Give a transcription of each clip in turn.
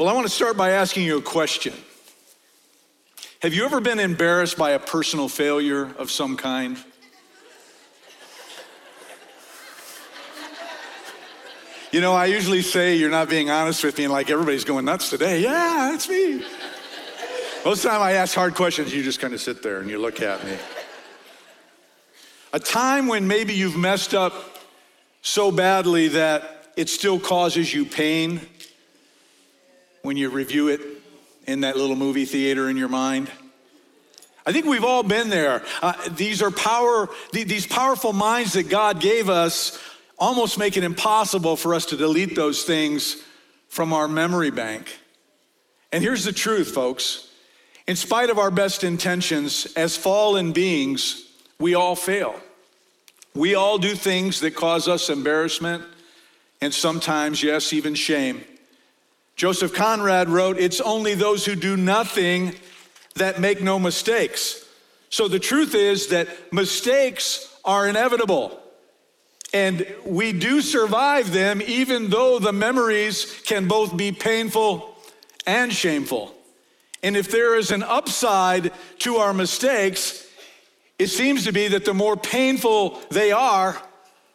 Well, I want to start by asking you a question. Have you ever been embarrassed by a personal failure of some kind? You know, I usually say you're not being honest with me, and like everybody's going nuts today. Yeah, it's me. Most of the time I ask hard questions, you just kind of sit there and you look at me. A time when maybe you've messed up so badly that it still causes you pain when you review it in that little movie theater in your mind. I think we've all been there. Uh, these are power, these powerful minds that God gave us almost make it impossible for us to delete those things from our memory bank. And here's the truth, folks. In spite of our best intentions, as fallen beings, we all fail. We all do things that cause us embarrassment and sometimes, yes, even shame. Joseph Conrad wrote, It's only those who do nothing that make no mistakes. So the truth is that mistakes are inevitable. And we do survive them, even though the memories can both be painful and shameful. And if there is an upside to our mistakes, it seems to be that the more painful they are,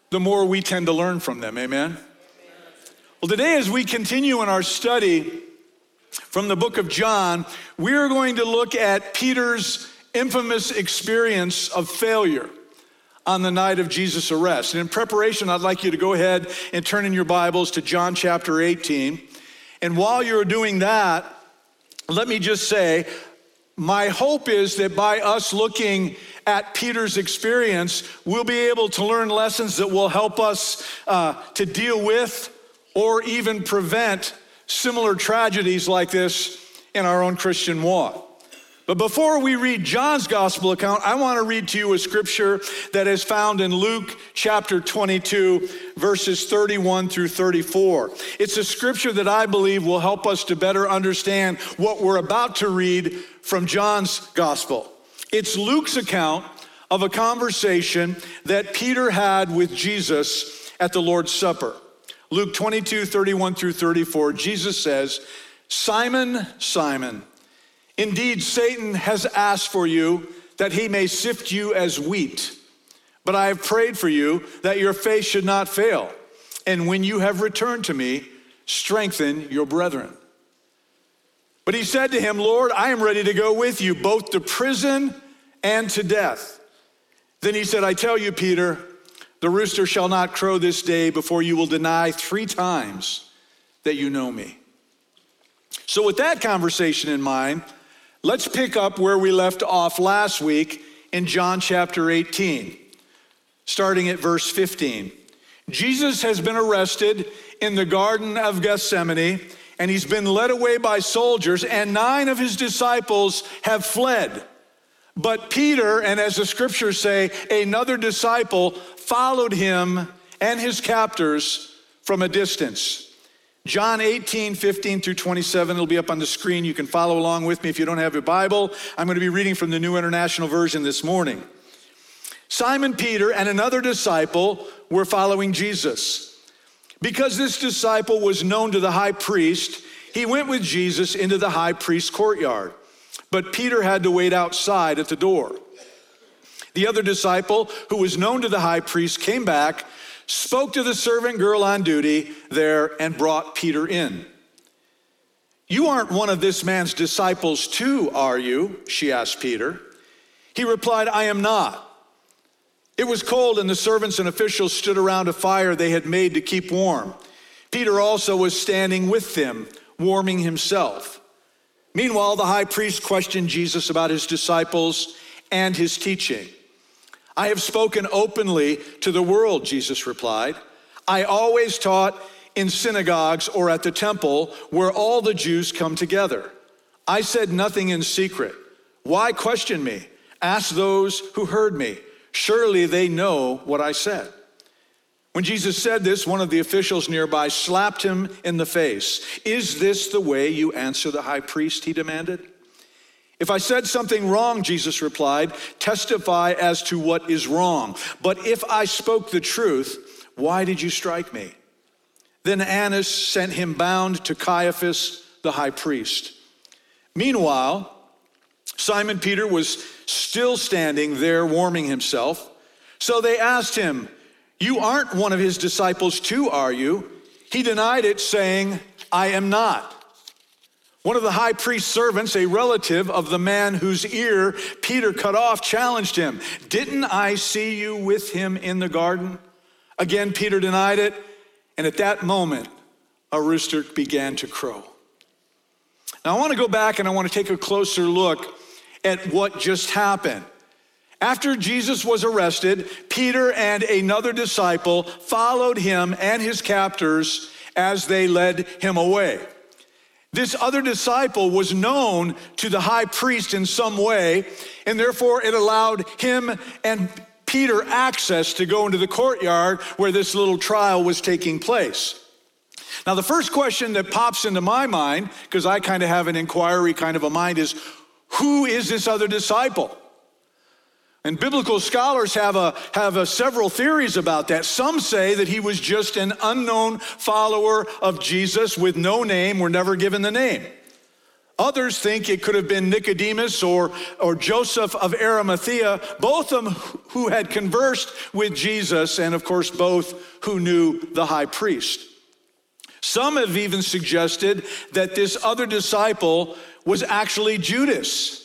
the more we tend to learn from them. Amen? Well, today, as we continue in our study from the book of John, we are going to look at Peter's infamous experience of failure on the night of Jesus' arrest. And in preparation, I'd like you to go ahead and turn in your Bibles to John chapter 18. And while you're doing that, let me just say, my hope is that by us looking at Peter's experience, we'll be able to learn lessons that will help us uh, to deal with or even prevent similar tragedies like this in our own Christian walk. But before we read John's gospel account, I want to read to you a scripture that is found in Luke chapter 22, verses 31 through 34. It's a scripture that I believe will help us to better understand what we're about to read from John's gospel. It's Luke's account of a conversation that Peter had with Jesus at the Lord's Supper. Luke 22, 31 through 34, Jesus says, Simon, Simon, Indeed, Satan has asked for you that he may sift you as wheat. But I have prayed for you that your faith should not fail. And when you have returned to me, strengthen your brethren. But he said to him, Lord, I am ready to go with you, both to prison and to death. Then he said, I tell you, Peter, the rooster shall not crow this day before you will deny three times that you know me. So, with that conversation in mind, Let's pick up where we left off last week in John chapter 18, starting at verse 15. Jesus has been arrested in the Garden of Gethsemane, and he's been led away by soldiers, and nine of his disciples have fled. But Peter, and as the scriptures say, another disciple followed him and his captors from a distance. John 18, 15 through 27, it'll be up on the screen. You can follow along with me if you don't have your Bible. I'm going to be reading from the New International Version this morning. Simon Peter and another disciple were following Jesus. Because this disciple was known to the high priest, he went with Jesus into the high priest's courtyard. But Peter had to wait outside at the door. The other disciple, who was known to the high priest, came back spoke to the servant girl on duty there, and brought Peter in. You aren't one of this man's disciples, too, are you? She asked Peter. He replied, I am not. It was cold, and the servants and officials stood around a fire they had made to keep warm. Peter also was standing with them, warming himself. Meanwhile, the high priest questioned Jesus about his disciples and his teaching. I have spoken openly to the world, Jesus replied. I always taught in synagogues or at the temple where all the Jews come together. I said nothing in secret. Why question me? Ask those who heard me. Surely they know what I said. When Jesus said this, one of the officials nearby slapped him in the face. Is this the way you answer the high priest? He demanded. If I said something wrong, Jesus replied, testify as to what is wrong. But if I spoke the truth, why did you strike me? Then Annas sent him bound to Caiaphas, the high priest. Meanwhile, Simon Peter was still standing there warming himself. So they asked him, You aren't one of his disciples, too, are you? He denied it, saying, I am not. One of the high priest's servants, a relative of the man whose ear Peter cut off, challenged him, Didn't I see you with him in the garden? Again, Peter denied it, and at that moment, a rooster began to crow. Now, I want to go back and I want to take a closer look at what just happened. After Jesus was arrested, Peter and another disciple followed him and his captors as they led him away. This other disciple was known to the high priest in some way, and therefore it allowed him and Peter access to go into the courtyard where this little trial was taking place. Now, the first question that pops into my mind, because I kind of have an inquiry kind of a mind, is who is this other disciple? And biblical scholars have, a, have a several theories about that. Some say that he was just an unknown follower of Jesus with no name, we're never given the name. Others think it could have been Nicodemus or, or Joseph of Arimathea, both of them who had conversed with Jesus, and of course, both who knew the high priest. Some have even suggested that this other disciple was actually Judas.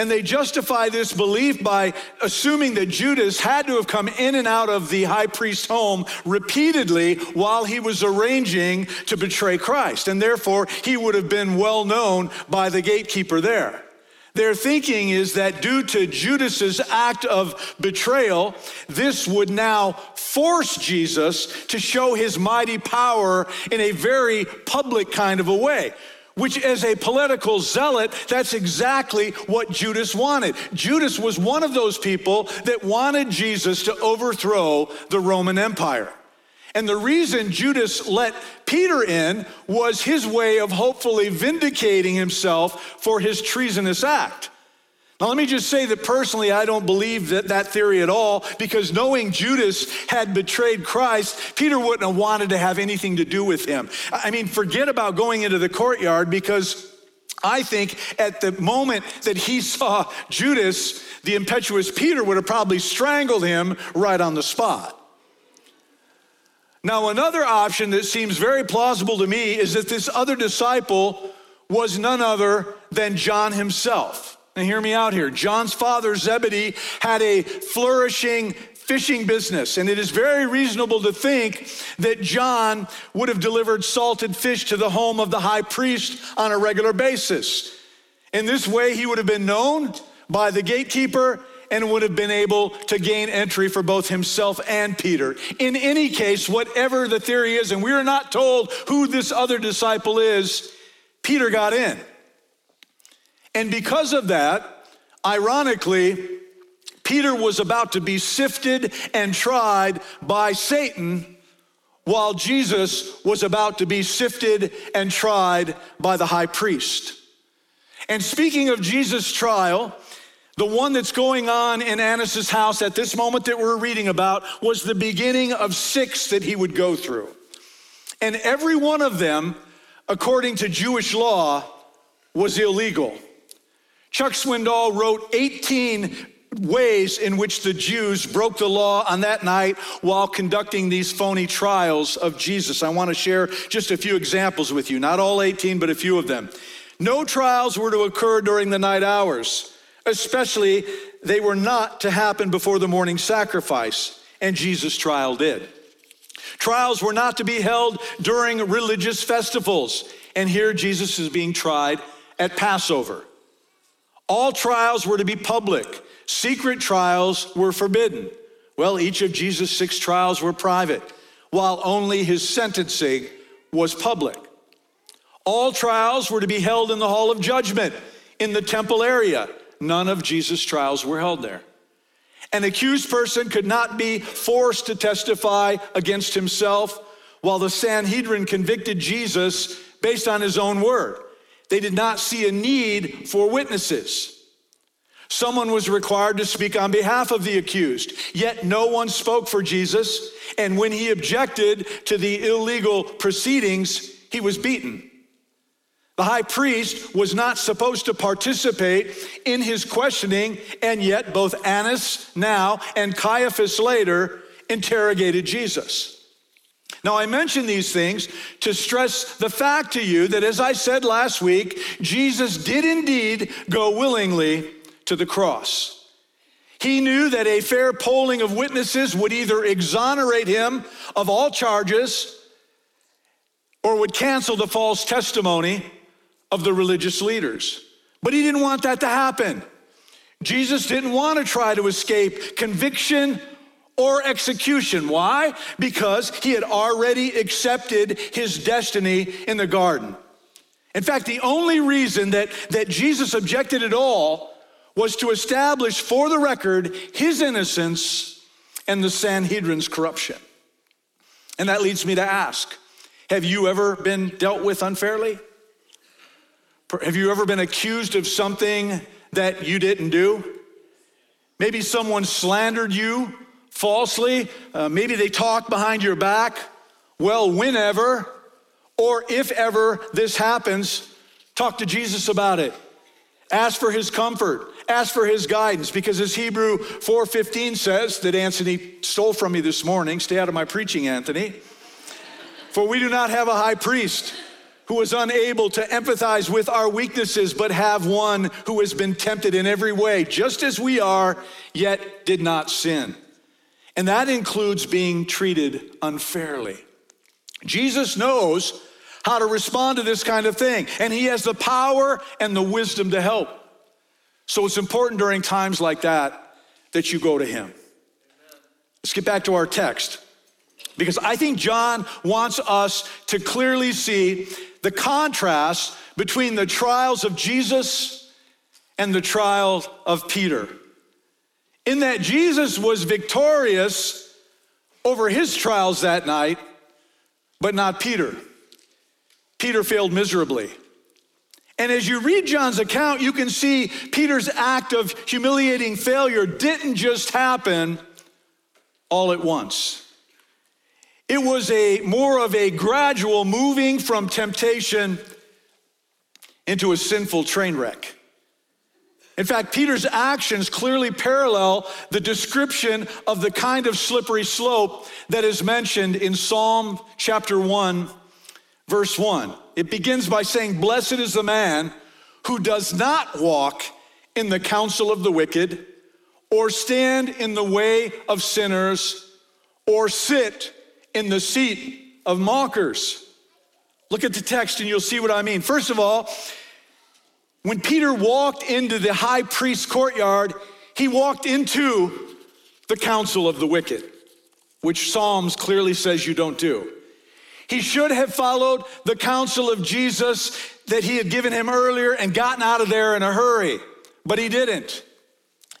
And they justify this belief by assuming that Judas had to have come in and out of the high priest's home repeatedly while he was arranging to betray Christ. And therefore, he would have been well known by the gatekeeper there. Their thinking is that due to Judas's act of betrayal, this would now force Jesus to show his mighty power in a very public kind of a way which as a political zealot, that's exactly what Judas wanted. Judas was one of those people that wanted Jesus to overthrow the Roman Empire. And the reason Judas let Peter in was his way of hopefully vindicating himself for his treasonous act. Now, let me just say that personally, I don't believe that, that theory at all because knowing Judas had betrayed Christ, Peter wouldn't have wanted to have anything to do with him. I mean, forget about going into the courtyard because I think at the moment that he saw Judas, the impetuous Peter would have probably strangled him right on the spot. Now, another option that seems very plausible to me is that this other disciple was none other than John himself. Now, hear me out here. John's father, Zebedee, had a flourishing fishing business, and it is very reasonable to think that John would have delivered salted fish to the home of the high priest on a regular basis. In this way, he would have been known by the gatekeeper and would have been able to gain entry for both himself and Peter. In any case, whatever the theory is, and we are not told who this other disciple is, Peter got in. And because of that, ironically, Peter was about to be sifted and tried by Satan while Jesus was about to be sifted and tried by the high priest. And speaking of Jesus' trial, the one that's going on in Annas' house at this moment that we're reading about was the beginning of six that he would go through. And every one of them, according to Jewish law, was illegal. Chuck Swindoll wrote 18 ways in which the Jews broke the law on that night while conducting these phony trials of Jesus. I want to share just a few examples with you, not all 18, but a few of them. No trials were to occur during the night hours, especially they were not to happen before the morning sacrifice, and Jesus' trial did. Trials were not to be held during religious festivals, and here Jesus is being tried at Passover. All trials were to be public, secret trials were forbidden. Well, each of Jesus' six trials were private, while only his sentencing was public. All trials were to be held in the hall of judgment in the temple area. None of Jesus' trials were held there. An accused person could not be forced to testify against himself, while the Sanhedrin convicted Jesus based on his own word. They did not see a need for witnesses. Someone was required to speak on behalf of the accused, yet no one spoke for Jesus. And when he objected to the illegal proceedings, he was beaten. The high priest was not supposed to participate in his questioning, and yet both Annas now and Caiaphas later interrogated Jesus. Now, I mention these things to stress the fact to you that, as I said last week, Jesus did indeed go willingly to the cross. He knew that a fair polling of witnesses would either exonerate him of all charges or would cancel the false testimony of the religious leaders. But he didn't want that to happen. Jesus didn't want to try to escape conviction or execution. Why? Because he had already accepted his destiny in the garden. In fact, the only reason that, that Jesus objected at all was to establish for the record his innocence and the Sanhedrin's corruption. And that leads me to ask Have you ever been dealt with unfairly? Have you ever been accused of something that you didn't do? Maybe someone slandered you falsely. Uh, maybe they talk behind your back. Well, whenever or if ever this happens, talk to Jesus about it. Ask for his comfort. Ask for his guidance because as Hebrew 4:15 says that Anthony stole from me this morning, stay out of my preaching, Anthony. For we do not have a high priest who is unable to empathize with our weaknesses, but have one who has been tempted in every way, just as we are, yet did not sin. And that includes being treated unfairly. Jesus knows how to respond to this kind of thing, and he has the power and the wisdom to help. So it's important during times like that that you go to him. Let's get back to our text. Because I think John wants us to clearly see the contrast between the trials of Jesus and the trial of Peter. In that Jesus was victorious over his trials that night, but not Peter. Peter failed miserably. And as you read John's account, you can see Peter's act of humiliating failure didn't just happen all at once. It was a more of a gradual moving from temptation into a sinful train wreck. In fact, Peter's actions clearly parallel the description of the kind of slippery slope that is mentioned in Psalm chapter 1, verse 1. It begins by saying, Blessed is the man who does not walk in the counsel of the wicked, or stand in the way of sinners, or sit in the seat of mockers. Look at the text and you'll see what I mean. First of all, when Peter walked into the high priest's courtyard, he walked into the counsel of the wicked, which Psalms clearly says you don't do. He should have followed the counsel of Jesus that he had given him earlier and gotten out of there in a hurry, but he didn't.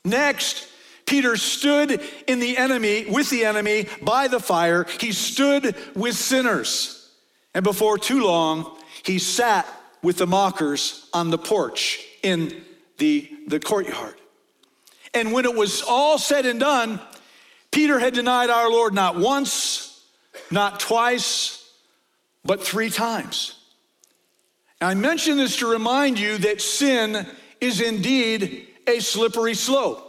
Next, Peter stood in the enemy, with the enemy by the fire. He stood with sinners. And before too long, he sat with the mockers on the porch in the, the courtyard. And when it was all said and done, Peter had denied our Lord not once, not twice, but three times. I mention this to remind you that sin is indeed a slippery slope.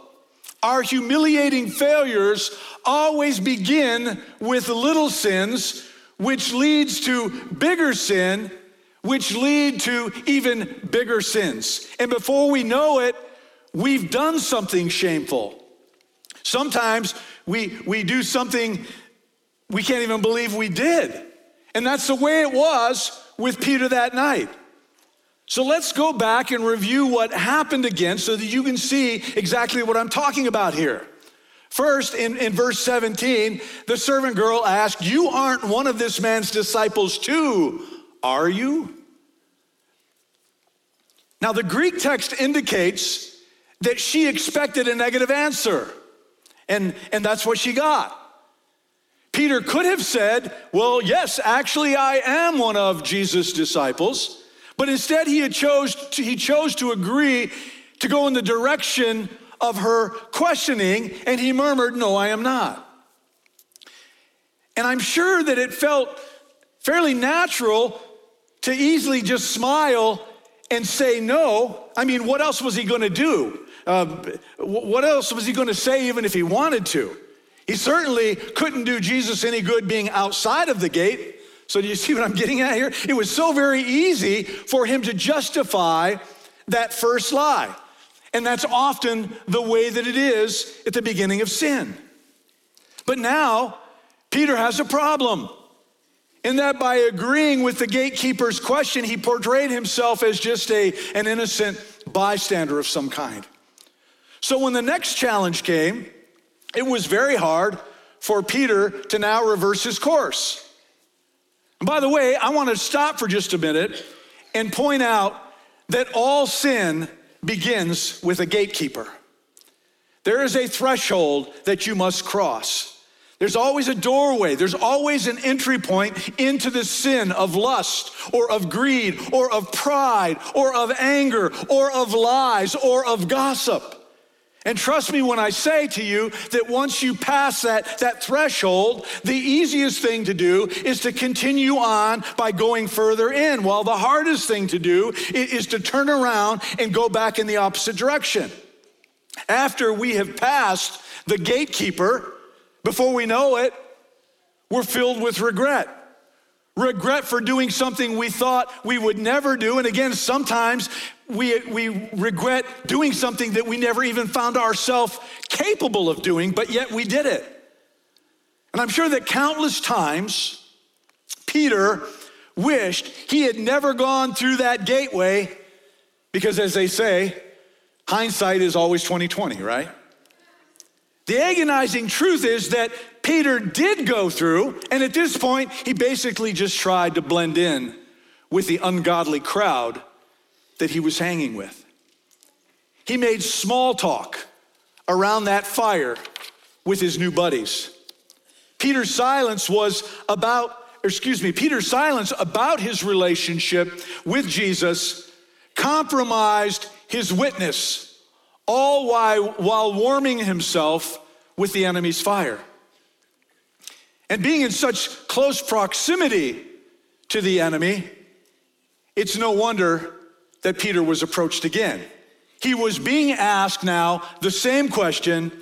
Our humiliating failures always begin with little sins, which leads to bigger sin, which lead to even bigger sins. And before we know it, we've done something shameful. Sometimes we, we do something we can't even believe we did. And that's the way it was with Peter that night. So let's go back and review what happened again so that you can see exactly what I'm talking about here. First, in, in verse 17, the servant girl asked, You aren't one of this man's disciples, too, are you? Now, the Greek text indicates that she expected a negative answer, and, and that's what she got. Peter could have said, Well, yes, actually, I am one of Jesus' disciples. But instead, he, chose to, he chose to agree to go in the direction of her questioning, and he murmured, No, I am not. And I'm sure that it felt fairly natural to easily just smile and say no. I mean, what else was he going to do? Uh, what else was he going to say, even if he wanted to? He certainly couldn't do Jesus any good being outside of the gate. So, do you see what I'm getting at here? It was so very easy for him to justify that first lie. And that's often the way that it is at the beginning of sin. But now, Peter has a problem. In that by agreeing with the gatekeeper's question, he portrayed himself as just a, an innocent bystander of some kind. So when the next challenge came, it was very hard for Peter to now reverse his course. And by the way, I want to stop for just a minute and point out that all sin begins with a gatekeeper. There is a threshold that you must cross. There's always a doorway, there's always an entry point into the sin of lust or of greed or of pride or of anger or of lies or of gossip. And trust me when I say to you that once you pass that, that threshold, the easiest thing to do is to continue on by going further in, while the hardest thing to do is to turn around and go back in the opposite direction. After we have passed the gatekeeper, before we know it, we're filled with regret. Regret for doing something we thought we would never do. And again, sometimes we, we regret doing something that we never even found ourselves capable of doing, but yet we did it. And I'm sure that countless times Peter wished he had never gone through that gateway because, as they say, hindsight is always 2020, right? The agonizing truth is that Peter did go through, and at this point, he basically just tried to blend in with the ungodly crowd that he was hanging with. He made small talk around that fire with his new buddies. Peter's silence was about, excuse me, Peter's silence about his relationship with Jesus compromised his witness all while, warming himself with the enemy's fire. And being in such close proximity to the enemy, it's no wonder that Peter was approached again. He was being asked now the same question,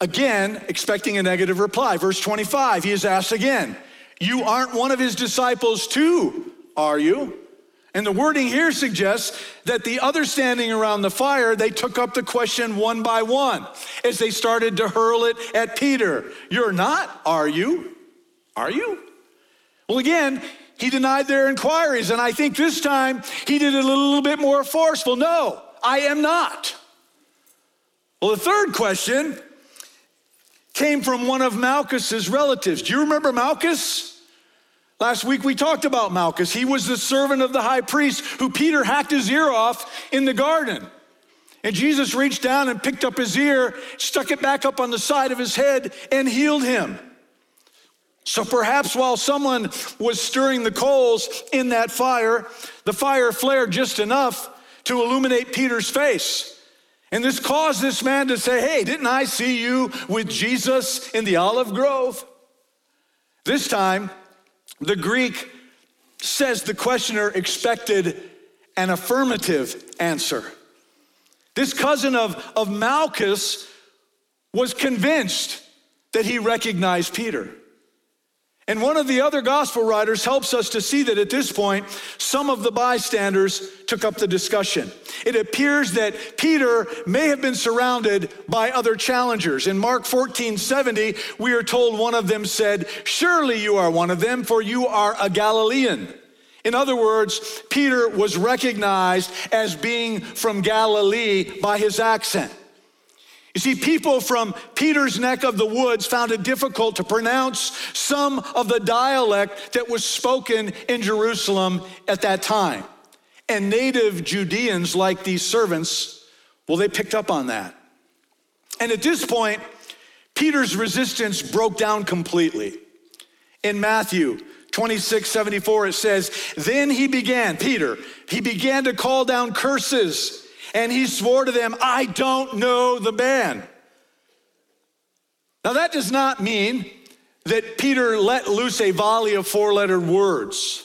again, expecting a negative reply. Verse 25, he is asked again, You aren't one of his disciples too, are you? And the wording here suggests that the other standing around the fire, they took up the question one by one as they started to hurl it at Peter. You're not, are you? Are you? Well, again, he denied their inquiries, and I think this time he did it a little bit more forceful. No, I am not. Well, the third question came from one of Malchus's relatives. Do you remember Malchus? Last week we talked about Malchus. He was the servant of the high priest who Peter hacked his ear off in the garden. And Jesus reached down and picked up his ear, stuck it back up on the side of his head, and healed him. So perhaps while someone was stirring the coals in that fire, the fire flared just enough to illuminate Peter's face. And this caused this man to say, Hey, didn't I see you with Jesus in the olive grove? This time, the Greek says the questioner expected an affirmative answer. This cousin of, of Malchus was convinced that he recognized Peter. And one of the other gospel writers helps us to see that at this point, some of the bystanders took up the discussion. It appears that Peter may have been surrounded by other challengers. In Mark 14 70, we are told one of them said, Surely you are one of them, for you are a Galilean. In other words, Peter was recognized as being from Galilee by his accent. You see, people from Peter's neck of the woods found it difficult to pronounce some of the dialect that was spoken in Jerusalem at that time. And native Judeans, like these servants, well, they picked up on that. And at this point, Peter's resistance broke down completely. In Matthew 26 74, it says, Then he began, Peter, he began to call down curses and he swore to them, I don't know the man. Now, that does not mean that Peter let loose a volley of four lettered words.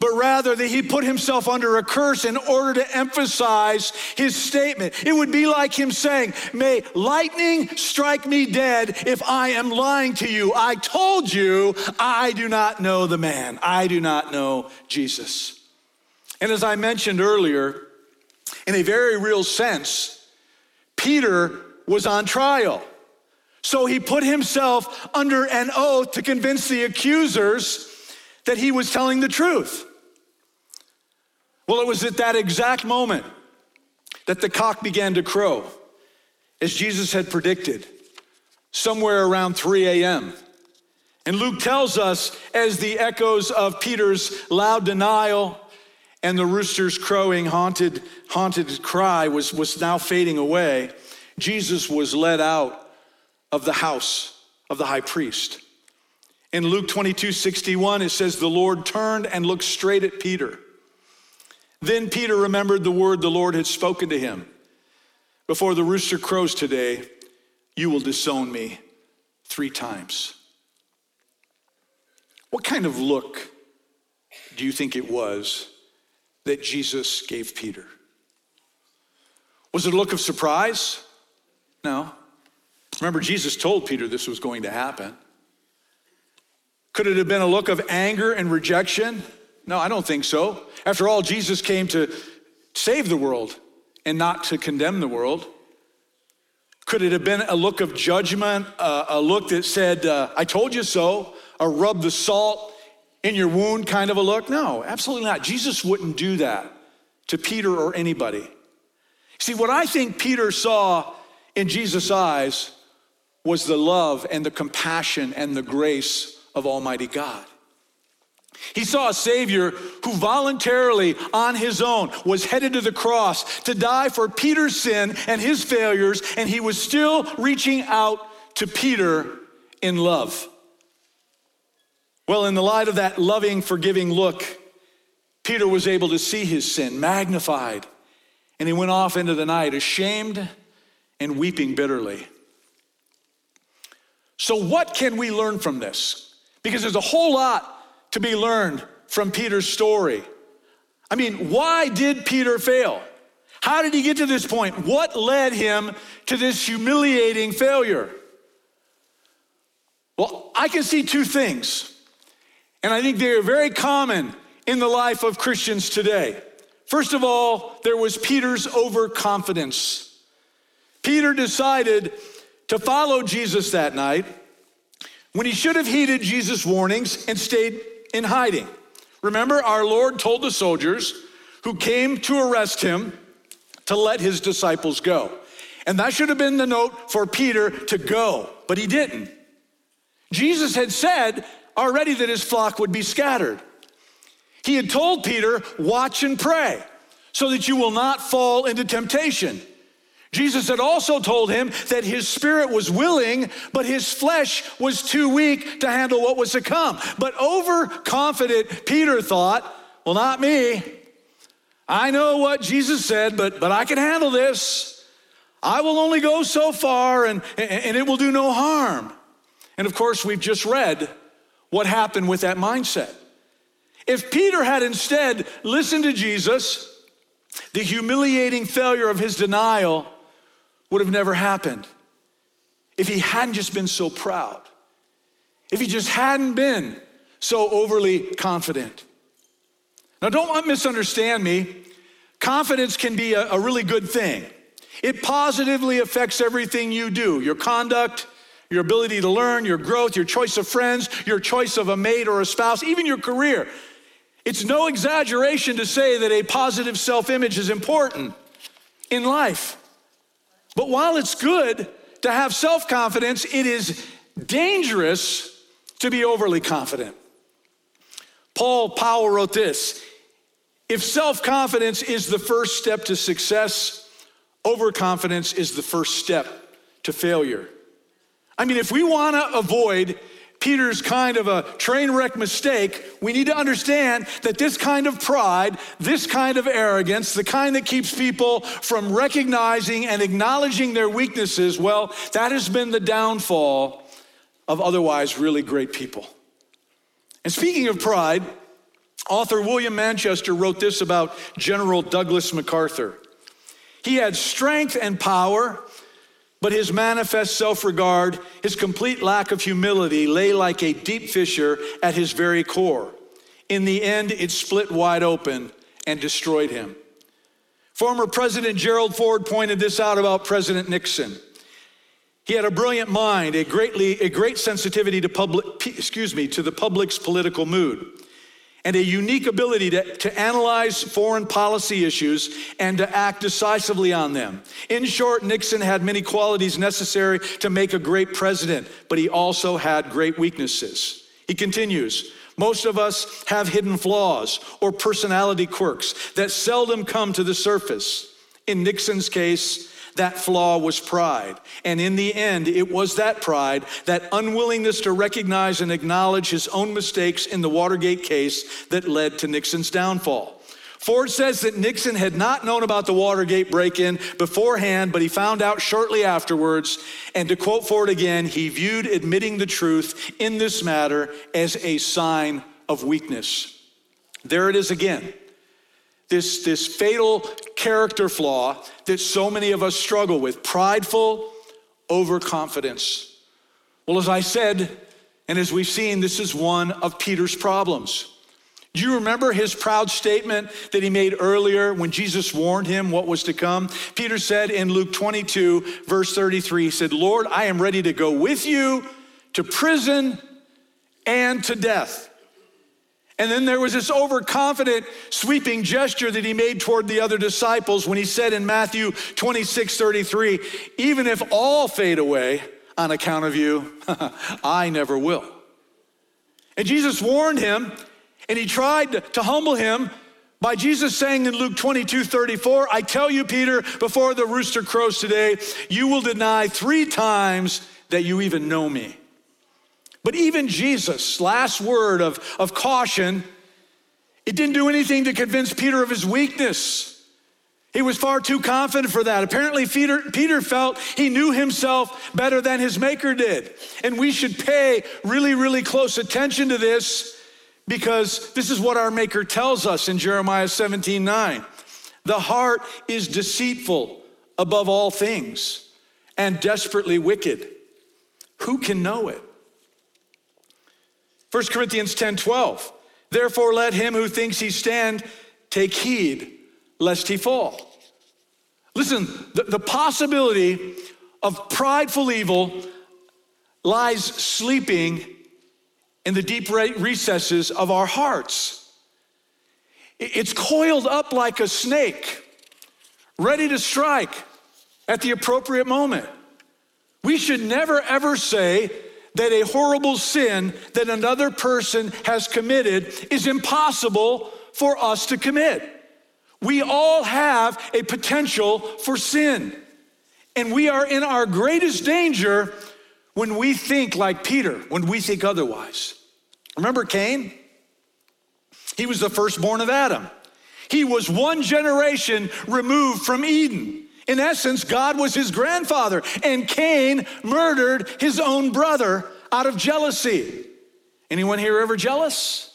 but rather that he put himself under a curse in order to emphasize his statement. It would be like him saying, May lightning strike me dead if I am lying to you. I told you I do not know the man, I do not know Jesus. And as I mentioned earlier, in a very real sense, Peter was on trial. So he put himself under an oath to convince the accusers that he was telling the truth. Well, it was at that exact moment that the cock began to crow, as Jesus had predicted, somewhere around 3 a.m. And Luke tells us as the echoes of Peter's loud denial and the rooster's crowing haunted, haunted cry was, was now fading away, Jesus was led out of the house of the high priest. In Luke 22 61, it says, The Lord turned and looked straight at Peter. Then Peter remembered the word the Lord had spoken to him Before the rooster crows today, you will disown me three times. What kind of look do you think it was that Jesus gave Peter? Was it a look of surprise? No. Remember, Jesus told Peter this was going to happen. Could it have been a look of anger and rejection? No, I don't think so. After all, Jesus came to save the world and not to condemn the world. Could it have been a look of judgment, uh, a look that said, uh, I told you so, or rub the salt in your wound kind of a look? No, absolutely not. Jesus wouldn't do that to Peter or anybody. See, what I think Peter saw in Jesus' eyes was the love and the compassion and the grace of Almighty God. He saw a Savior who voluntarily, on his own, was headed to the cross to die for Peter's sin and his failures, and he was still reaching out to Peter in love. Well, in the light of that loving, forgiving look, Peter was able to see his sin magnified, and he went off into the night ashamed and weeping bitterly. So, what can we learn from this? Because there's a whole lot to be learned from Peter's story. I mean, why did Peter fail? How did he get to this point? What led him to this humiliating failure? Well, I can see two things, and I think they are very common in the life of Christians today. First of all, there was Peter's overconfidence. Peter decided to follow Jesus that night when he should have heeded Jesus' warnings and stayed in hiding. Remember, our Lord told the soldiers who came to arrest him to let his disciples go. And that should have been the note for Peter to go, but he didn't. Jesus had said already that his flock would be scattered. He had told Peter, Watch and pray so that you will not fall into temptation. Jesus had also told him that his spirit was willing, but his flesh was too weak to handle what was to come. But overconfident Peter thought, well, not me. I know what Jesus said, but, but I can handle this. I will only go so far and, and it will do no harm. And of course, we've just read what happened with that mindset. If Peter had instead listened to Jesus, the humiliating failure of his denial would have never happened if he hadn't just been so proud, if he just hadn't been so overly confident. Now, don't misunderstand me. Confidence can be a, really good thing. It positively affects everything you do your conduct, your ability to learn, your growth, your choice of friends, your choice of a mate or a spouse, even your career. It's no exaggeration to say that a positive self image is important in life. But while it's good to have self confidence, it is dangerous to be overly confident. Paul Powell wrote this If self confidence is the first step to success, overconfidence is the first step to failure. I mean, if we want to avoid Peter's kind of a train wreck mistake, we need to understand that this kind of pride, this kind of arrogance, the kind that keeps people from recognizing and acknowledging their weaknesses, well, that has been the downfall of otherwise really great people. And speaking of pride, Author William Manchester wrote this about General Douglas MacArthur. He had strength and power, but his manifest self regard, his complete lack of humility, lay like a deep fissure at his very core. In the end, it split wide open and destroyed him. Former President Gerald Ford pointed this out about President Nixon. He had a brilliant mind, a greatly a great sensitivity to public excuse me, to the public's political mood and a unique ability to, to analyze foreign policy issues and to act decisively on them. In short, Nixon had many qualities necessary to make a great president, but he also had great weaknesses. He continues, most of us have hidden flaws or personality quirks that seldom come to the surface. In Nixon's case, that flaw was pride. And in the end, it was that pride, that unwillingness to recognize and acknowledge his own mistakes in the Watergate case that led to Nixon's downfall. Ford says that Nixon had not known about the Watergate break in beforehand, but he found out shortly afterwards. And to quote Ford again, he viewed admitting the truth in this matter as a sign of weakness. There it is again this, this fatal character flaw that so many of us struggle with prideful overconfidence. Well, as I said, and as we've seen, this is one of Peter's problems. Do you remember his proud statement that he made earlier when Jesus warned him what was to come? Peter said in Luke 22, verse 33, he said, Lord, I am ready to go with you to prison and to death. And then there was this overconfident, sweeping gesture that he made toward the other disciples when he said in Matthew 26 33, Even if all fade away on account of you, I never will. And Jesus warned him, and he tried to humble him by Jesus saying in Luke 22 34, I tell you, Peter, before the rooster crows today, you will deny three times that you even know me. But even Jesus' last word of, of caution, it didn't do anything to convince Peter of his weakness. He was far too confident for that. Apparently, Peter, Peter felt he knew himself better than his maker did. And we should pay really, really close attention to this because this is what our maker tells us in Jeremiah 17 9. The heart is deceitful above all things and desperately wicked. Who can know it? 1 Corinthians 10 12. Therefore, let him who thinks he stand take heed lest he fall. Listen, the, the possibility of prideful evil lies sleeping in the deep recesses of our hearts. It's coiled up like a snake, ready to strike at the appropriate moment. We should never ever say, that a horrible sin that another person has committed is impossible for us to commit. We all have a potential for sin. And we are in our greatest danger when we think like Peter, when we think otherwise. Remember Cain? He was the firstborn of Adam. He was one generation removed from Eden. In essence, God was his grandfather, and Cain murdered his own brother out of jealousy. Anyone here ever jealous?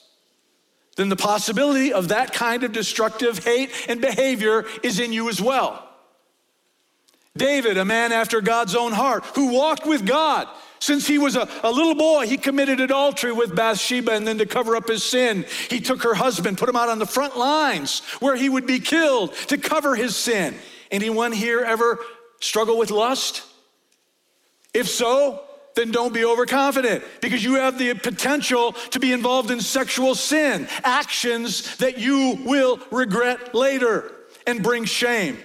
Then the possibility of that kind of destructive hate and behavior is in you as well. David, a man after God's own heart, who walked with God. Since he was a, a little boy, he committed adultery with Bathsheba, and then to cover up his sin, he took her husband, put him out on the front lines where he would be killed to cover his sin. Anyone here ever struggle with lust? If so, then don't be overconfident because you have the potential to be involved in sexual sin, actions that you will regret later and bring shame.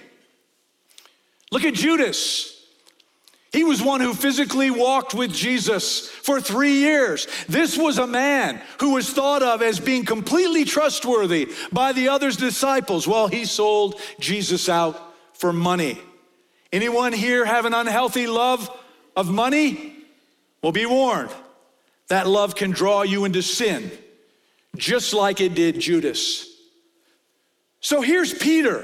Look at Judas. He was one who physically walked with Jesus for three years. This was a man who was thought of as being completely trustworthy by the other's disciples while he sold Jesus out for money. Anyone here have an unhealthy love of money? Well, be warned. That love can draw you into sin, just like it did Judas. So here's Peter.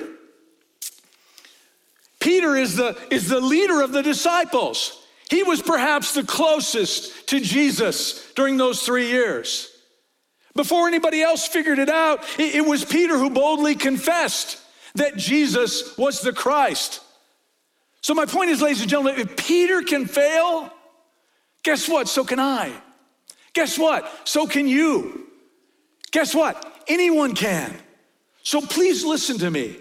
Peter is the, is the leader of the disciples. He was perhaps the closest to Jesus during those three years. Before anybody else figured it out, it was Peter who boldly confessed that Jesus was the Christ. So, my point is, ladies and gentlemen, if Peter can fail, guess what? So can I. Guess what? So can you. Guess what? Anyone can. So, please listen to me.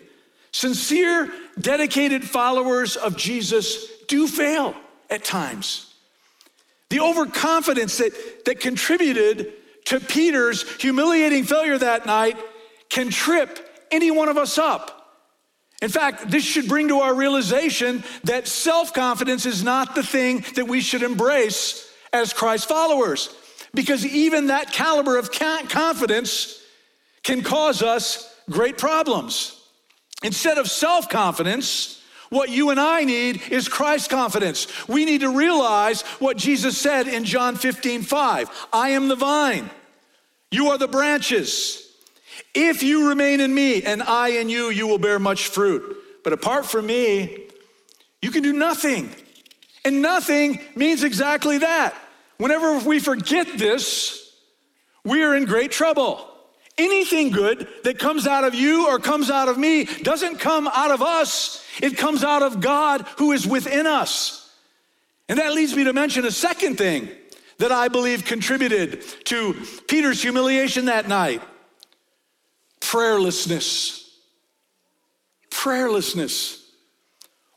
Sincere, dedicated followers of Jesus do fail at times. The overconfidence that, that contributed to Peter's humiliating failure that night can trip any one of us up. In fact, this should bring to our realization that self confidence is not the thing that we should embrace as Christ followers, because even that caliber of confidence can cause us great problems. Instead of self confidence, what you and I need is Christ confidence. We need to realize what Jesus said in John 15, 5. I am the vine, you are the branches. If you remain in me and I in you, you will bear much fruit. But apart from me, you can do nothing. And nothing means exactly that. Whenever we forget this, we are in great trouble. Anything good that comes out of you or comes out of me doesn't come out of us, it comes out of God who is within us. And that leads me to mention a second thing that I believe contributed to Peter's humiliation that night prayerlessness. Prayerlessness.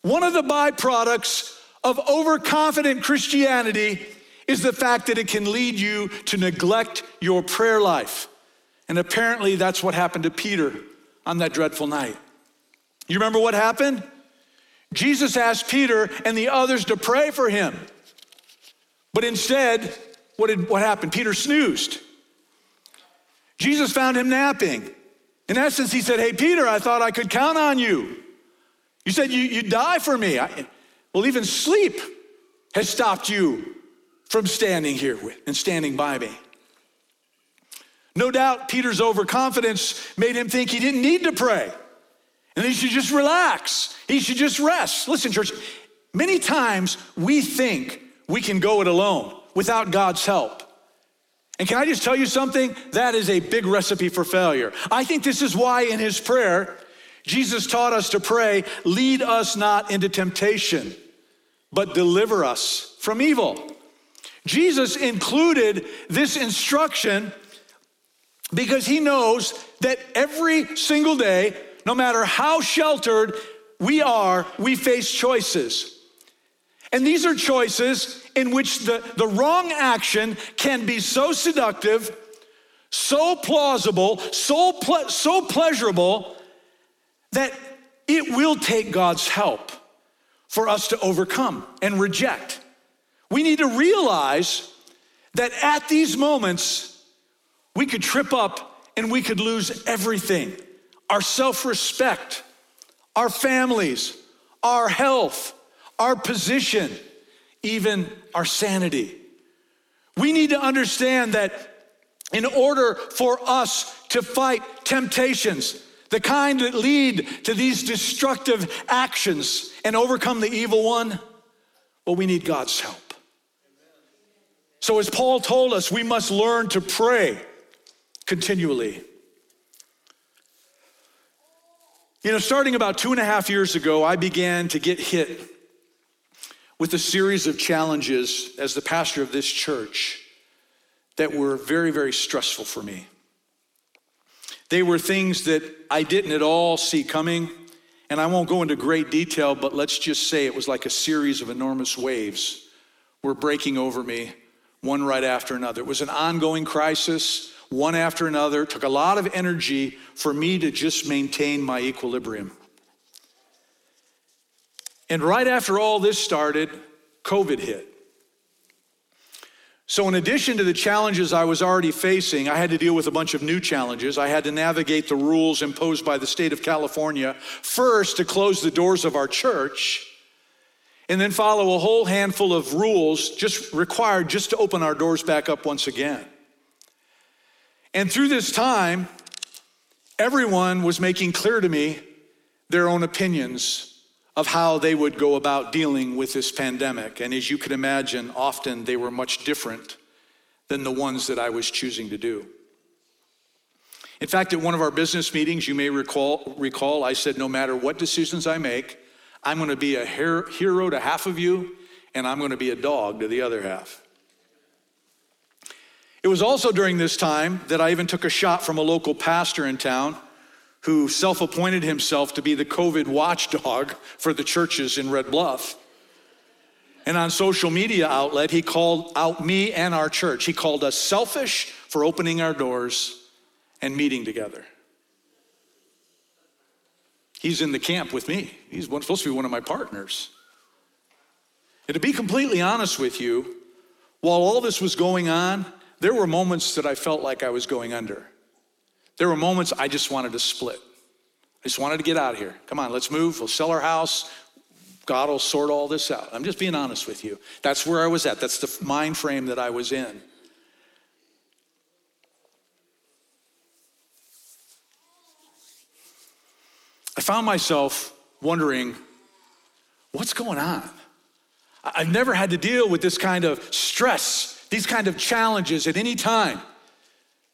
One of the byproducts of overconfident Christianity is the fact that it can lead you to neglect your prayer life. And apparently, that's what happened to Peter on that dreadful night. You remember what happened? Jesus asked Peter and the others to pray for him. But instead, what, did, what happened? Peter snoozed. Jesus found him napping. In essence, he said, Hey, Peter, I thought I could count on you. You said you, you'd die for me. I, well, even sleep has stopped you from standing here with, and standing by me. No doubt Peter's overconfidence made him think he didn't need to pray and he should just relax. He should just rest. Listen, church, many times we think we can go it alone without God's help. And can I just tell you something? That is a big recipe for failure. I think this is why in his prayer, Jesus taught us to pray, lead us not into temptation, but deliver us from evil. Jesus included this instruction because he knows that every single day, no matter how sheltered we are, we face choices. And these are choices in which the, the wrong action can be so seductive, so plausible, so, ple- so pleasurable that it will take God's help for us to overcome and reject. We need to realize that at these moments, we could trip up and we could lose everything our self respect, our families, our health, our position, even our sanity. We need to understand that in order for us to fight temptations, the kind that lead to these destructive actions and overcome the evil one, well, we need God's help. So, as Paul told us, we must learn to pray continually. You know, starting about two and a half years ago, I began to get hit with a series of challenges as the pastor of this church that were very, very stressful for me. They were things that I didn't at all see coming. And I won't go into great detail, but let's just say it was like a series of enormous waves were breaking over me, one right after another. It was an ongoing crisis one after another. It took a lot of energy for me to just maintain my equilibrium. And right after all this started, COVID hit. So, in addition to the challenges I was already facing, I had to deal with a bunch of new challenges. I had to navigate the rules imposed by the state of California, first to close the doors of our church, and then follow a whole handful of rules just required just to open our doors back up once again. And through this time, everyone was making clear to me their own opinions of how they would go about dealing with this pandemic. And as you can imagine, often they were much different than the ones that I was choosing to do. In fact, at one of our business meetings, you may recall, recall I said, no matter what decisions I make, I'm going to be a hero to half of you, and I'm going to be a dog to the other half. It was also during this time that I even took a shot from a local pastor in town who self appointed himself to be the COVID watchdog for the churches in Red Bluff. And on social media outlet, he called out me and our church. He called us selfish for opening our doors and meeting together. He's in the camp with me. He's supposed to be one of my partners. And to be completely honest with you, while all this was going on, there were moments that I felt like I was going under. There were moments I just wanted to split. I just wanted to get out of here. Come on, let's move. We'll sell our house. God will sort all this out. I'm just being honest with you. That's where I was at. That's the mind frame that I was in. I found myself wondering, what's going on? I've never had to deal with this kind of stress, these kind of challenges at any time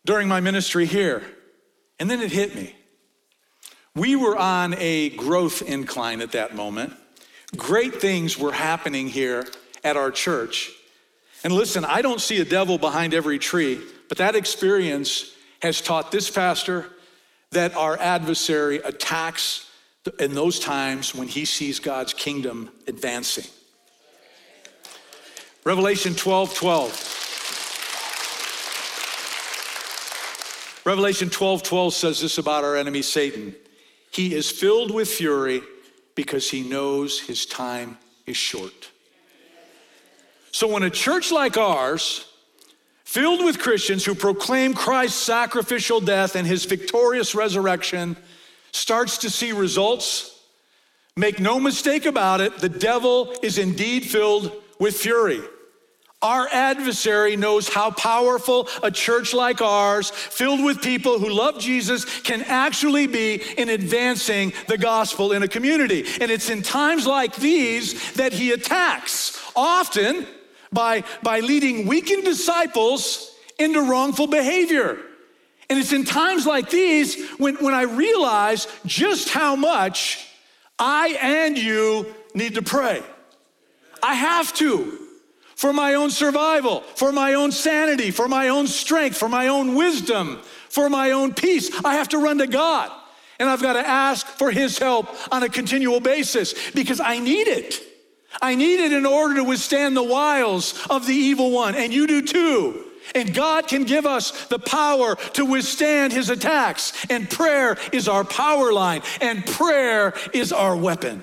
during my ministry here. And then it hit me. We were on a growth incline at that moment. Great things were happening here at our church. And listen, I don't see a devil behind every tree, but that experience has taught this pastor that our adversary attacks in those times when he sees God's kingdom advancing. Revelation 12 12. Revelation 12 12 says this about our enemy Satan. He is filled with fury because he knows his time is short. So when a church like ours, filled with Christians who proclaim Christ's sacrificial death and his victorious resurrection, starts to see results, make no mistake about it, the devil is indeed filled with fury. Our adversary knows how powerful a church like ours, filled with people who love Jesus, can actually be in advancing the gospel in a community. And it's in times like these that he attacks, often by, by leading weakened disciples into wrongful behavior. And it's in times like these when, when I realize just how much I and you need to pray. I have to for my own survival, for my own sanity, for my own strength, for my own wisdom, for my own peace. I have to run to God. And I've got to ask for His help on a continual basis because I need it. I need it in order to withstand the wiles of the evil one, and you do too. And God can give us the power to withstand his attacks. And prayer is our power line, and prayer is our weapon.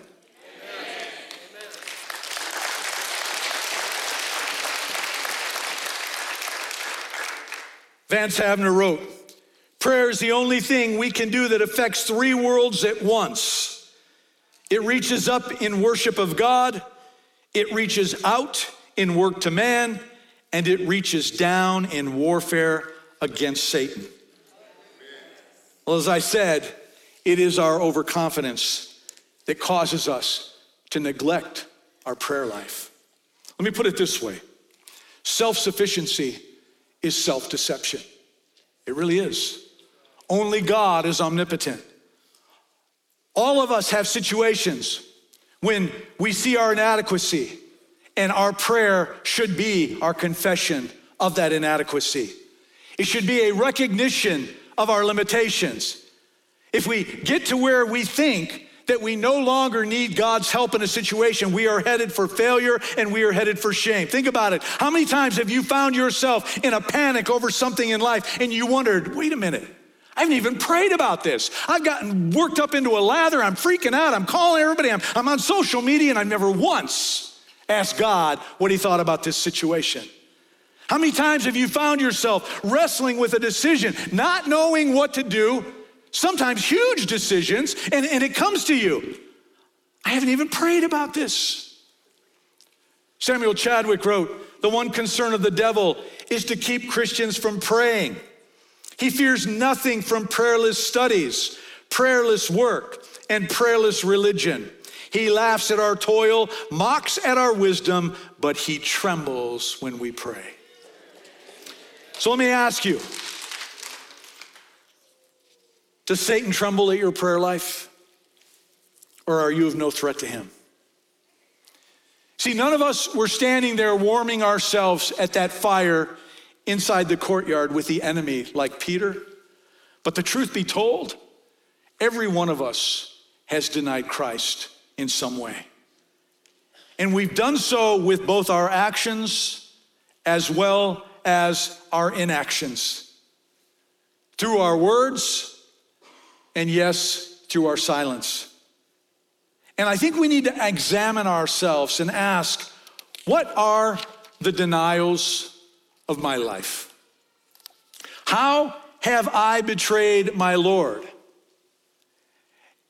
Vance Havner wrote, Prayer is the only thing we can do that affects three worlds at once. It reaches up in worship of God, it reaches out in work to man, and it reaches down in warfare against Satan. Well, as I said, it is our overconfidence that causes us to neglect our prayer life. Let me put it this way self sufficiency is self deception. It really is. Only God is omnipotent. All of us have situations when we see our inadequacy, and our prayer should be our confession of that inadequacy. It should be a recognition of our limitations. If we get to where we think that we no longer need God's help in a situation, we are headed for failure and we are headed for shame. Think about it. How many times have you found yourself in a panic over something in life and you wondered, wait a minute, I haven't even prayed about this. I've gotten worked up into a lather. I'm freaking out. I'm calling everybody. I'm, I'm on social media and I've never once asked God what he thought about this situation. How many times have you found yourself wrestling with a decision, not knowing what to do, sometimes huge decisions, and, and it comes to you. I haven't even prayed about this. Samuel Chadwick wrote The one concern of the devil is to keep Christians from praying. He fears nothing from prayerless studies, prayerless work, and prayerless religion. He laughs at our toil, mocks at our wisdom, but he trembles when we pray. So let me ask you Does Satan tremble at your prayer life? Or are you of no threat to him? See, none of us were standing there warming ourselves at that fire inside the courtyard with the enemy like Peter. But the truth be told, every one of us has denied Christ in some way. And we've done so with both our actions as well as our inactions, through our words, and yes, through our silence. And I think we need to examine ourselves and ask what are the denials of my life? How have I betrayed my Lord?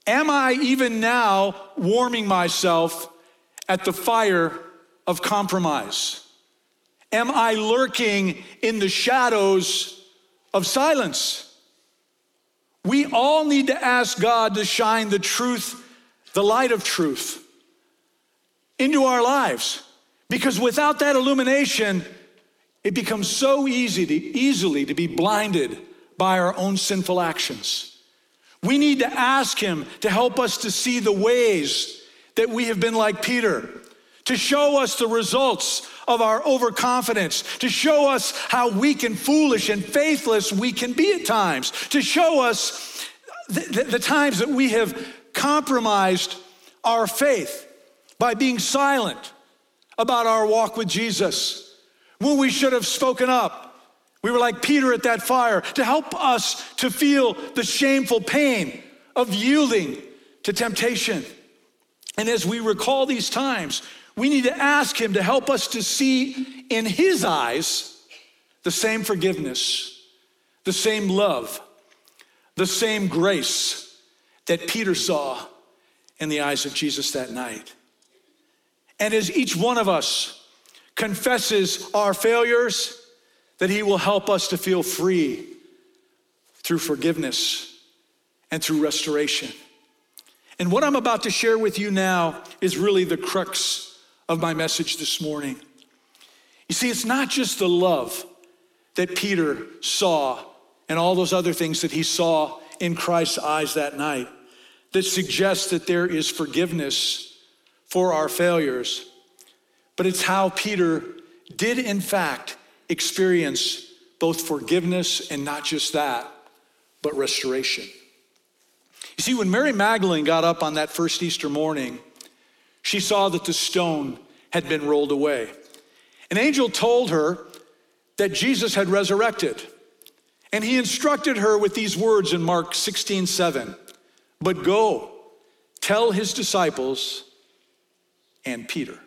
Am I even now warming myself at the fire of compromise? Am I lurking in the shadows of silence? We all need to ask God to shine the truth, the light of truth, into our lives. Because without that illumination, it becomes so easy to easily to be blinded by our own sinful actions. We need to ask him to help us to see the ways that we have been like Peter, to show us the results of our overconfidence, to show us how weak and foolish and faithless we can be at times, to show us the, the, the times that we have compromised our faith by being silent about our walk with Jesus when we should have spoken up. We were like Peter at that fire to help us to feel the shameful pain of yielding to temptation. And as we recall these times, we need to ask Him to help us to see in His eyes the same forgiveness, the same love, the same grace that Peter saw in the eyes of Jesus that night. And as each one of us confesses our failures, that He will help us to feel free through forgiveness and through restoration. And what I'm about to share with you now is really the crux of my message this morning. You see, it's not just the love that Peter saw and all those other things that he saw in Christ's eyes that night that suggests that there is forgiveness for our failures, but it's how Peter did, in fact, experience both forgiveness and not just that, but restoration. You see, when Mary Magdalene got up on that first Easter morning, she saw that the stone had been rolled away. An angel told her that Jesus had resurrected. And he instructed her with these words in Mark 16 7. But go, tell his disciples and Peter.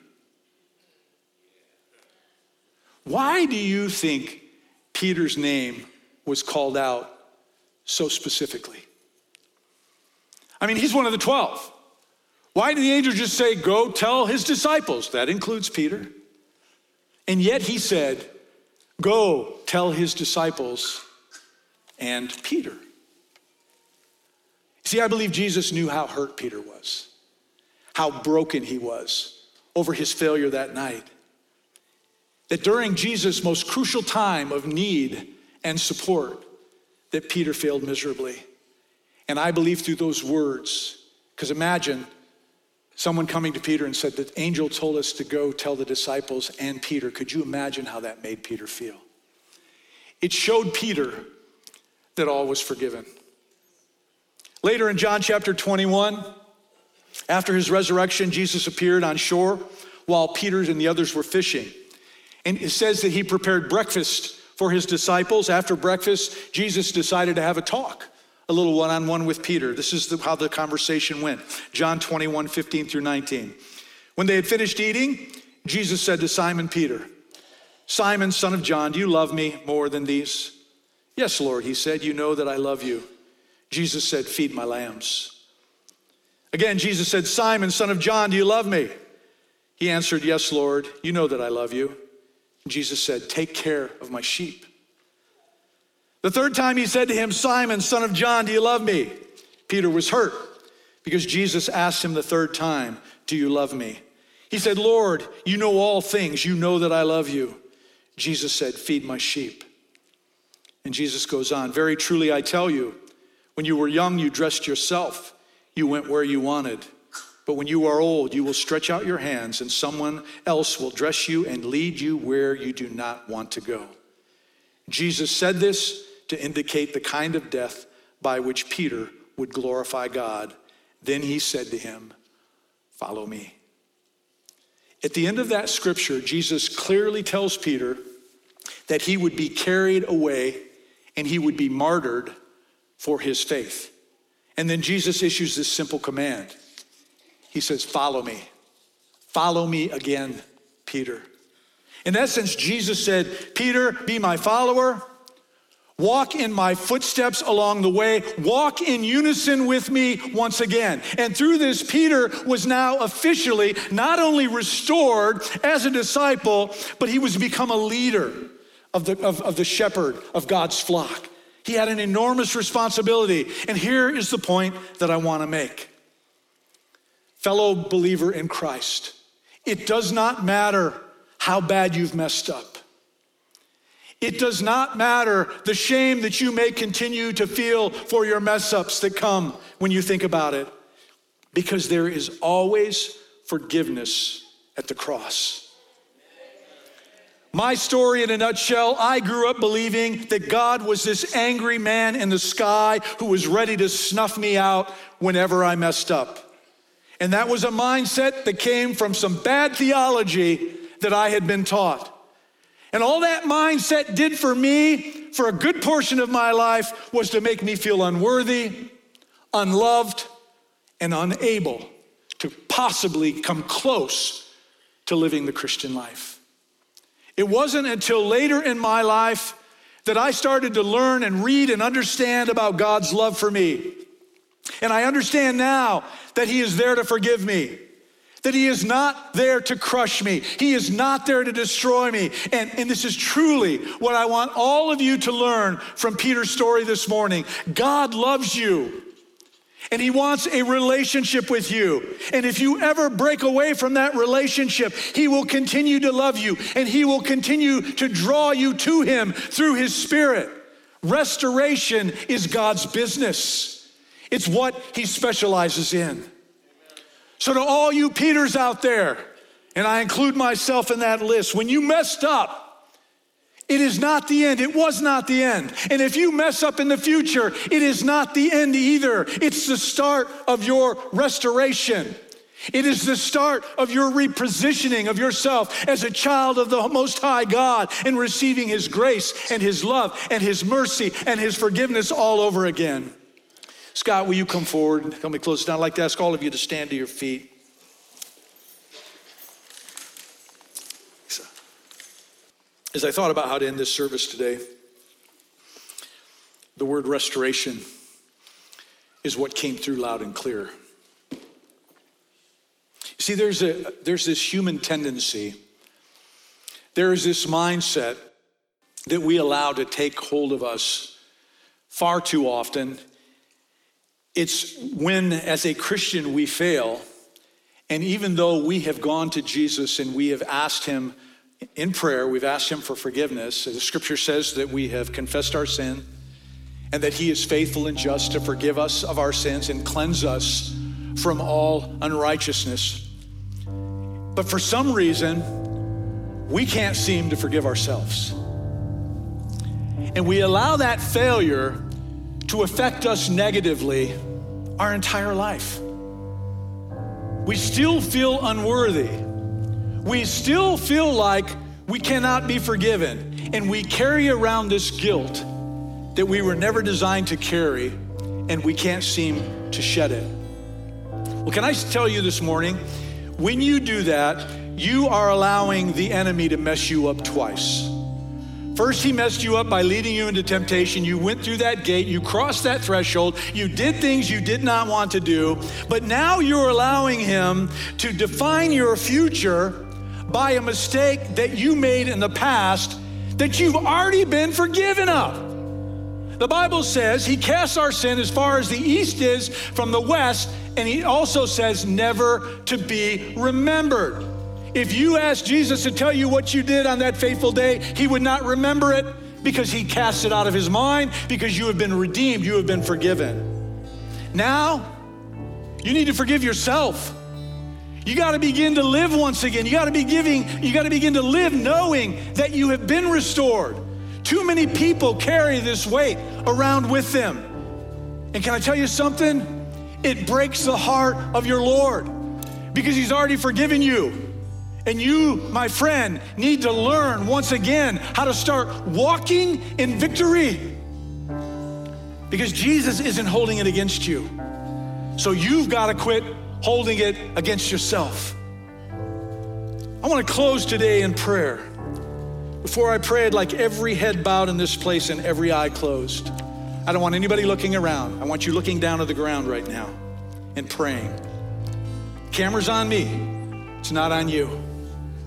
Why do you think Peter's name was called out so specifically? I mean, he's one of the 12. Why did the angel just say, Go tell his disciples? That includes Peter. And yet he said, Go tell his disciples and Peter. See, I believe Jesus knew how hurt Peter was, how broken he was over his failure that night. That during Jesus' most crucial time of need and support, that Peter failed miserably. And I believe through those words, because imagine someone coming to Peter and said, The angel told us to go tell the disciples and Peter. Could you imagine how that made Peter feel? It showed Peter that all was forgiven. Later in John chapter 21, after his resurrection, Jesus appeared on shore while Peter and the others were fishing. And it says that he prepared breakfast for his disciples. After breakfast, Jesus decided to have a talk, a little one on one with Peter. This is the, how the conversation went John 21 15 through 19. When they had finished eating, Jesus said to Simon Peter, Simon, son of John, do you love me more than these? Yes, Lord, he said, You know that I love you. Jesus said, Feed my lambs. Again, Jesus said, Simon, son of John, do you love me? He answered, Yes, Lord, you know that I love you. Jesus said, Take care of my sheep. The third time he said to him, Simon, son of John, do you love me? Peter was hurt because Jesus asked him the third time, Do you love me? He said, Lord, you know all things. You know that I love you. Jesus said, Feed my sheep. And Jesus goes on, Very truly I tell you, When you were young, you dressed yourself, you went where you wanted. But when you are old, you will stretch out your hands, and someone else will dress you and lead you where you do not want to go. Jesus said this to indicate the kind of death by which Peter would glorify God. Then he said to him, Follow me. At the end of that scripture, Jesus clearly tells Peter that he would be carried away and he would be martyred for his faith. And then Jesus issues this simple command. He says, Follow me. Follow me again, Peter. In essence, Jesus said, Peter, be my follower. Walk in my footsteps along the way. Walk in unison with me once again. And through this, Peter was now officially not only restored as a disciple, but he was become a leader of the, of, of the shepherd of God's flock. He had an enormous responsibility. And here is the point that I want to make. Fellow believer in Christ, it does not matter how bad you've messed up. It does not matter the shame that you may continue to feel for your mess ups that come when you think about it, because there is always forgiveness at the cross. My story in a nutshell I grew up believing that God was this angry man in the sky who was ready to snuff me out whenever I messed up. And that was a mindset that came from some bad theology that I had been taught. And all that mindset did for me for a good portion of my life was to make me feel unworthy, unloved, and unable to possibly come close to living the Christian life. It wasn't until later in my life that I started to learn and read and understand about God's love for me. And I understand now that He is there to forgive me that he is not there to crush me. He is not there to destroy me. And, and this is truly what I want all of you to learn from Peter's story this morning. God loves you. And he wants a relationship with you. And if you ever break away from that relationship, he will continue to love you and he will continue to draw you to him through his spirit. Restoration is God's business, it's what he specializes in. So, to all you Peters out there, and I include myself in that list, when you messed up, it is not the end. It was not the end. And if you mess up in the future, it is not the end either. It's the start of your restoration. It is the start of your repositioning of yourself as a child of the Most High God and receiving His grace and His love and His mercy and His forgiveness all over again. Scott, will you come forward? Help me close down. I'd like to ask all of you to stand to your feet. As I thought about how to end this service today, the word restoration is what came through loud and clear. See, there's, a, there's this human tendency, there is this mindset that we allow to take hold of us far too often it's when, as a Christian, we fail, and even though we have gone to Jesus and we have asked Him in prayer, we've asked Him for forgiveness, the scripture says that we have confessed our sin and that He is faithful and just to forgive us of our sins and cleanse us from all unrighteousness. But for some reason, we can't seem to forgive ourselves. And we allow that failure to affect us negatively our entire life. We still feel unworthy. We still feel like we cannot be forgiven. And we carry around this guilt that we were never designed to carry, and we can't seem to shed it. Well, can I tell you this morning? When you do that, you are allowing the enemy to mess you up twice. First, he messed you up by leading you into temptation. You went through that gate, you crossed that threshold, you did things you did not want to do, but now you're allowing him to define your future by a mistake that you made in the past that you've already been forgiven of. The Bible says he casts our sin as far as the east is from the west, and he also says never to be remembered. If you asked Jesus to tell you what you did on that fateful day, he would not remember it because he cast it out of his mind, because you have been redeemed, you have been forgiven. Now, you need to forgive yourself. You got to begin to live once again. You got to be giving, you got to begin to live knowing that you have been restored. Too many people carry this weight around with them. And can I tell you something? It breaks the heart of your Lord because he's already forgiven you. And you, my friend, need to learn once again how to start walking in victory. Because Jesus isn't holding it against you. So you've got to quit holding it against yourself. I want to close today in prayer. Before I pray, I'd like every head bowed in this place and every eye closed. I don't want anybody looking around. I want you looking down at the ground right now and praying. Camera's on me, it's not on you.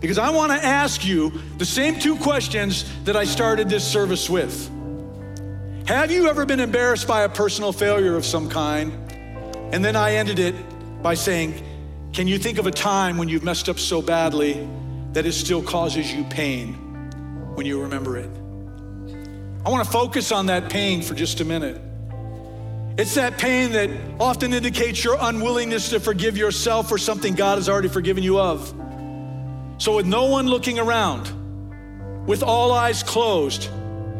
Because I want to ask you the same two questions that I started this service with. Have you ever been embarrassed by a personal failure of some kind? And then I ended it by saying, Can you think of a time when you've messed up so badly that it still causes you pain when you remember it? I want to focus on that pain for just a minute. It's that pain that often indicates your unwillingness to forgive yourself for something God has already forgiven you of. So, with no one looking around, with all eyes closed,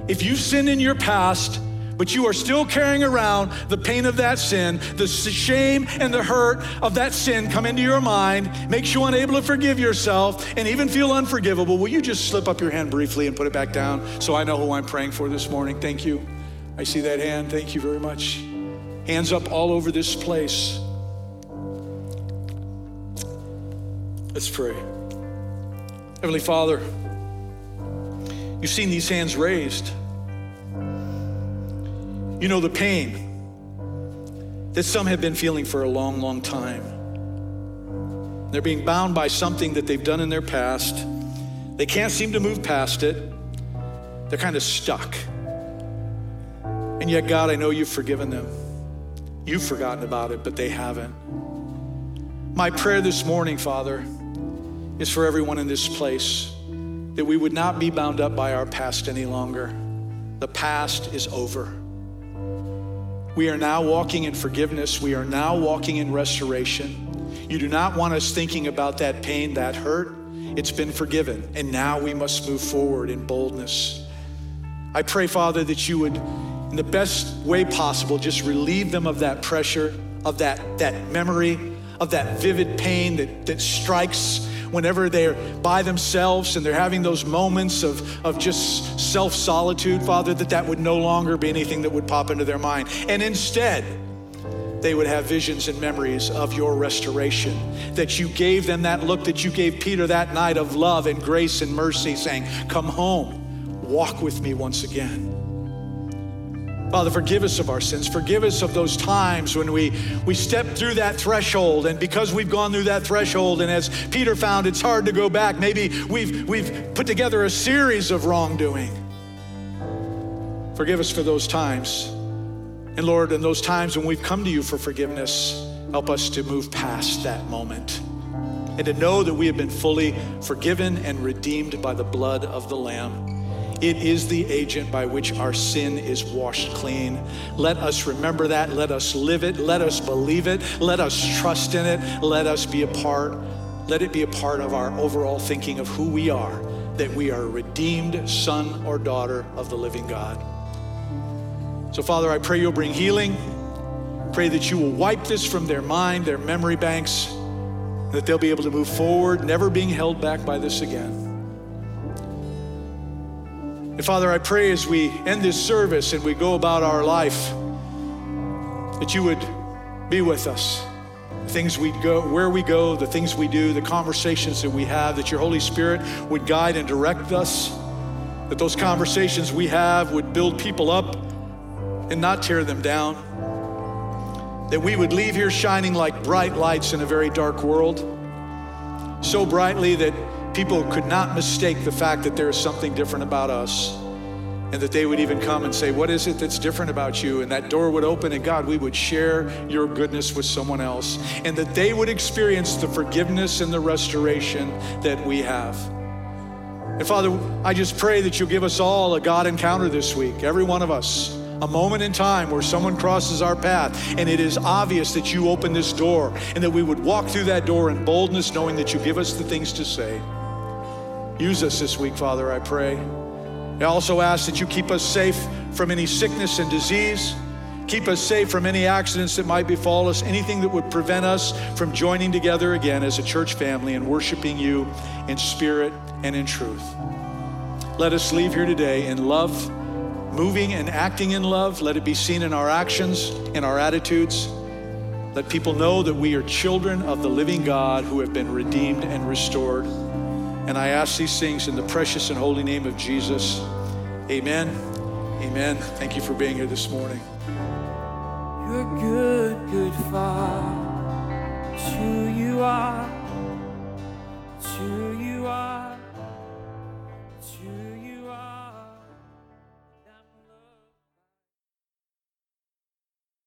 if you've sinned in your past, but you are still carrying around the pain of that sin, the shame and the hurt of that sin come into your mind, makes you unable to forgive yourself, and even feel unforgivable, will you just slip up your hand briefly and put it back down so I know who I'm praying for this morning? Thank you. I see that hand. Thank you very much. Hands up all over this place. Let's pray. Heavenly Father, you've seen these hands raised. You know the pain that some have been feeling for a long, long time. They're being bound by something that they've done in their past. They can't seem to move past it. They're kind of stuck. And yet, God, I know you've forgiven them. You've forgotten about it, but they haven't. My prayer this morning, Father, is for everyone in this place that we would not be bound up by our past any longer. The past is over. We are now walking in forgiveness. We are now walking in restoration. You do not want us thinking about that pain, that hurt. It's been forgiven, and now we must move forward in boldness. I pray, Father, that you would in the best way possible, just relieve them of that pressure, of that, that memory, of that vivid pain that, that strikes whenever they're by themselves and they're having those moments of, of just self solitude, Father, that that would no longer be anything that would pop into their mind. And instead, they would have visions and memories of your restoration. That you gave them that look that you gave Peter that night of love and grace and mercy, saying, Come home, walk with me once again. Father, forgive us of our sins. Forgive us of those times when we, we step through that threshold. And because we've gone through that threshold, and as Peter found, it's hard to go back, maybe we've, we've put together a series of wrongdoing. Forgive us for those times. And Lord, in those times when we've come to you for forgiveness, help us to move past that moment and to know that we have been fully forgiven and redeemed by the blood of the Lamb. It is the agent by which our sin is washed clean. Let us remember that. Let us live it. Let us believe it. Let us trust in it. Let us be a part. Let it be a part of our overall thinking of who we are, that we are a redeemed son or daughter of the living God. So, Father, I pray you'll bring healing. Pray that you will wipe this from their mind, their memory banks, that they'll be able to move forward, never being held back by this again. And Father, I pray as we end this service and we go about our life that you would be with us. The things we go, where we go, the things we do, the conversations that we have, that your Holy Spirit would guide and direct us, that those conversations we have would build people up and not tear them down, that we would leave here shining like bright lights in a very dark world, so brightly that people could not mistake the fact that there is something different about us. And that they would even come and say, What is it that's different about you? And that door would open, and God, we would share your goodness with someone else. And that they would experience the forgiveness and the restoration that we have. And Father, I just pray that you'll give us all a God encounter this week, every one of us. A moment in time where someone crosses our path and it is obvious that you open this door and that we would walk through that door in boldness, knowing that you give us the things to say. Use us this week, Father, I pray. I also ask that you keep us safe from any sickness and disease. Keep us safe from any accidents that might befall us, anything that would prevent us from joining together again as a church family and worshiping you in spirit and in truth. Let us leave here today in love, moving and acting in love. Let it be seen in our actions, in our attitudes. Let people know that we are children of the living God who have been redeemed and restored. And I ask these things in the precious and holy name of Jesus. Amen. Amen. Thank you for being here this morning. You're good, good Father. You are.